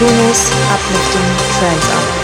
Kuno's Uplifting Trance Hour.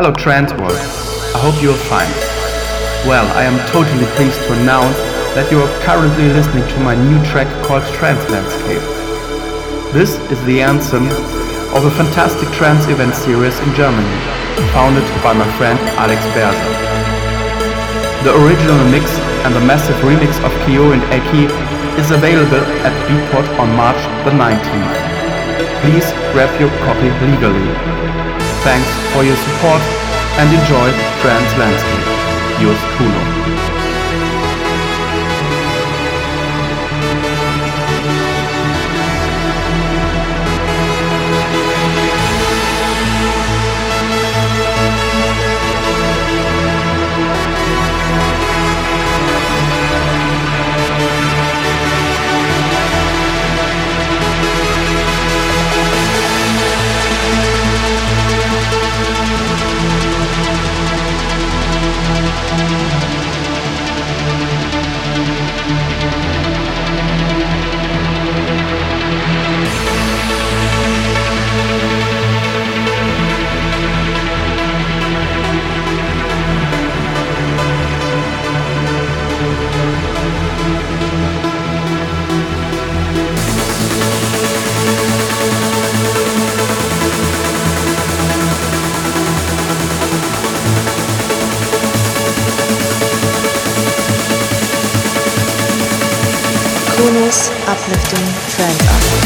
Hello Trance World, I hope you are fine. Well, I am totally pleased to announce that you are currently listening to my new track called Trancelandscape. This is the anthem of a fantastic trance event series in Germany, founded by my friend Alex Berser. The original mix and the massive remix of Kiyoi and Eky is available at Beatport on March the 19th. Please grab your copy legally. Thanks for your support and enjoy Trancelandscape. Yours Kuno. Uplifting trance hour.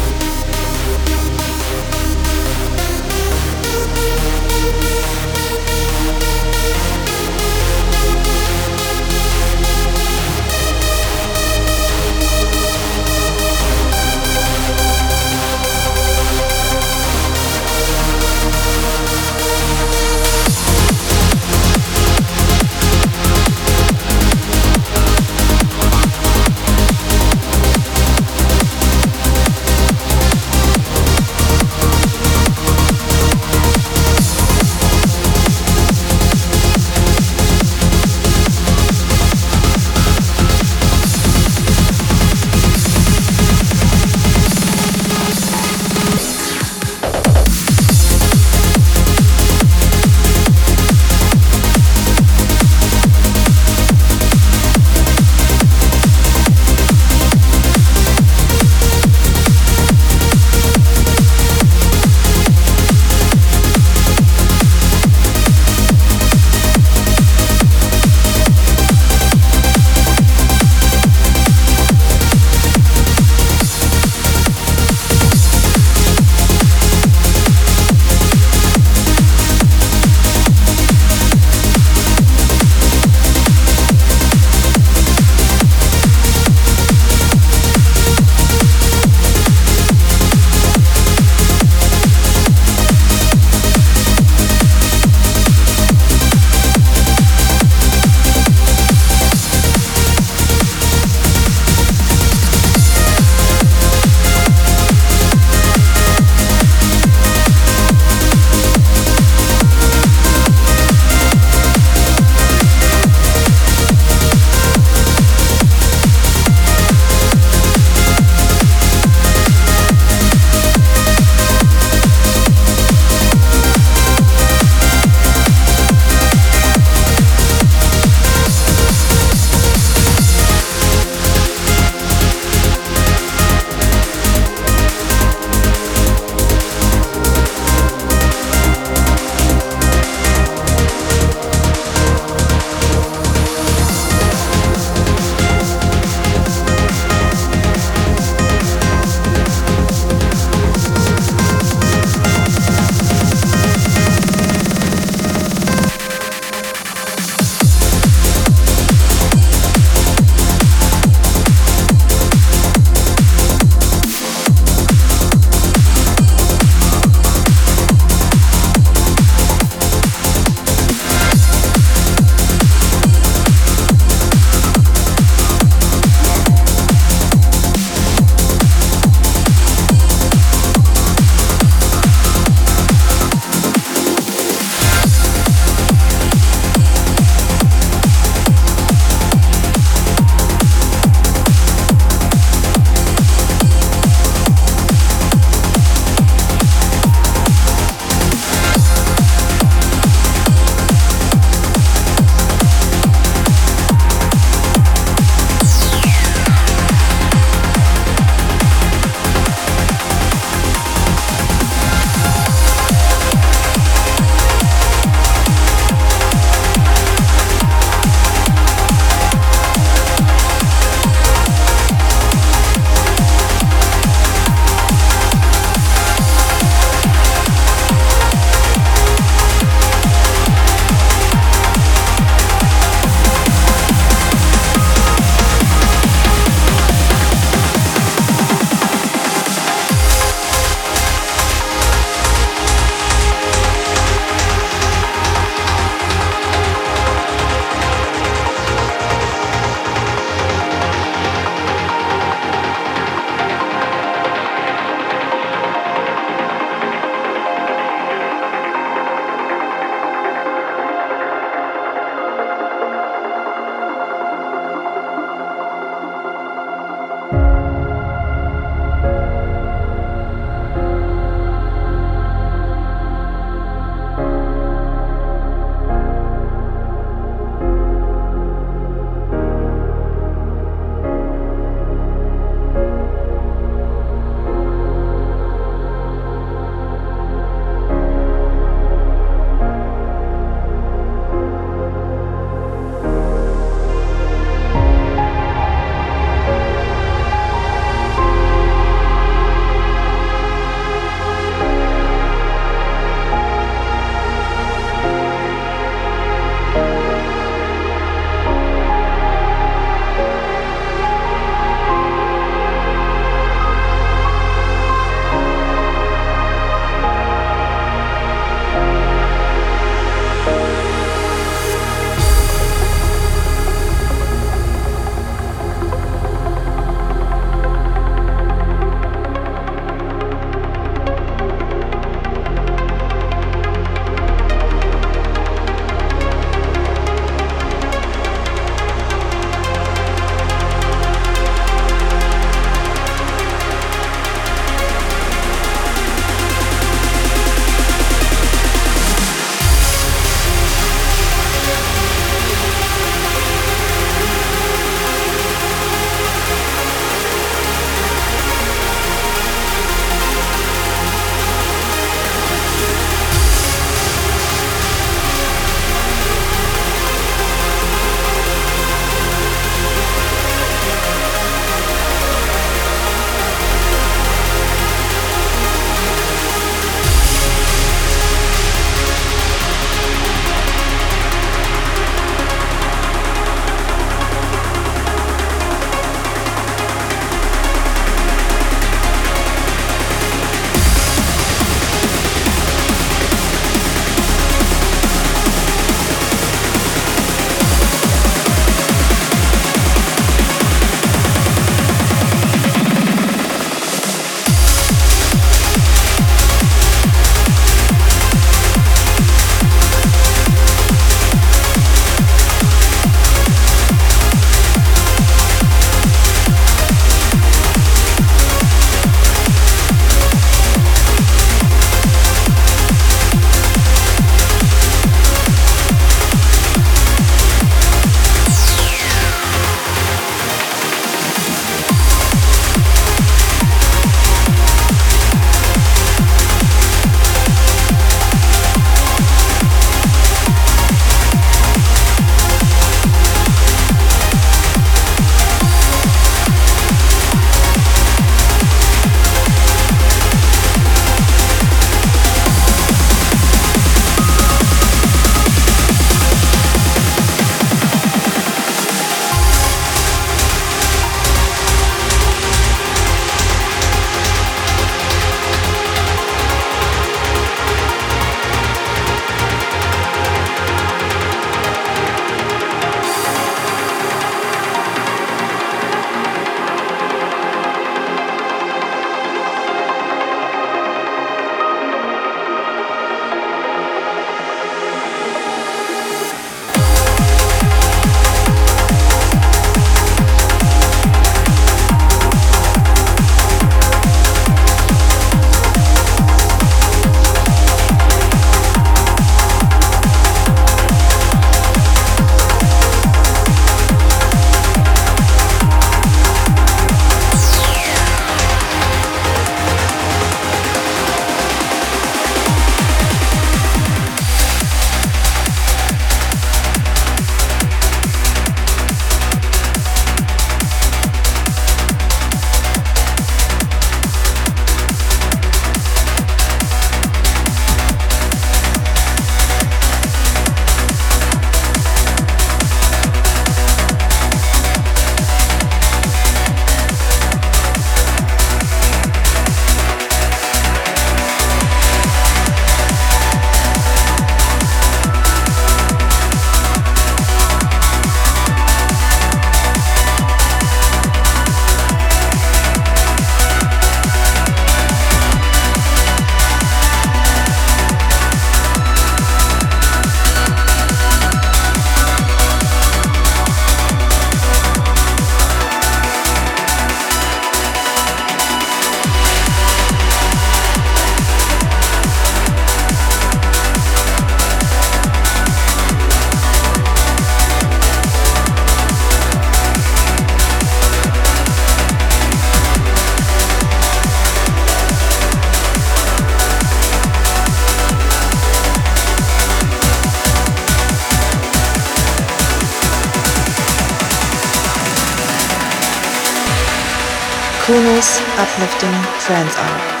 Uplifting trance hour.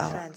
Hour.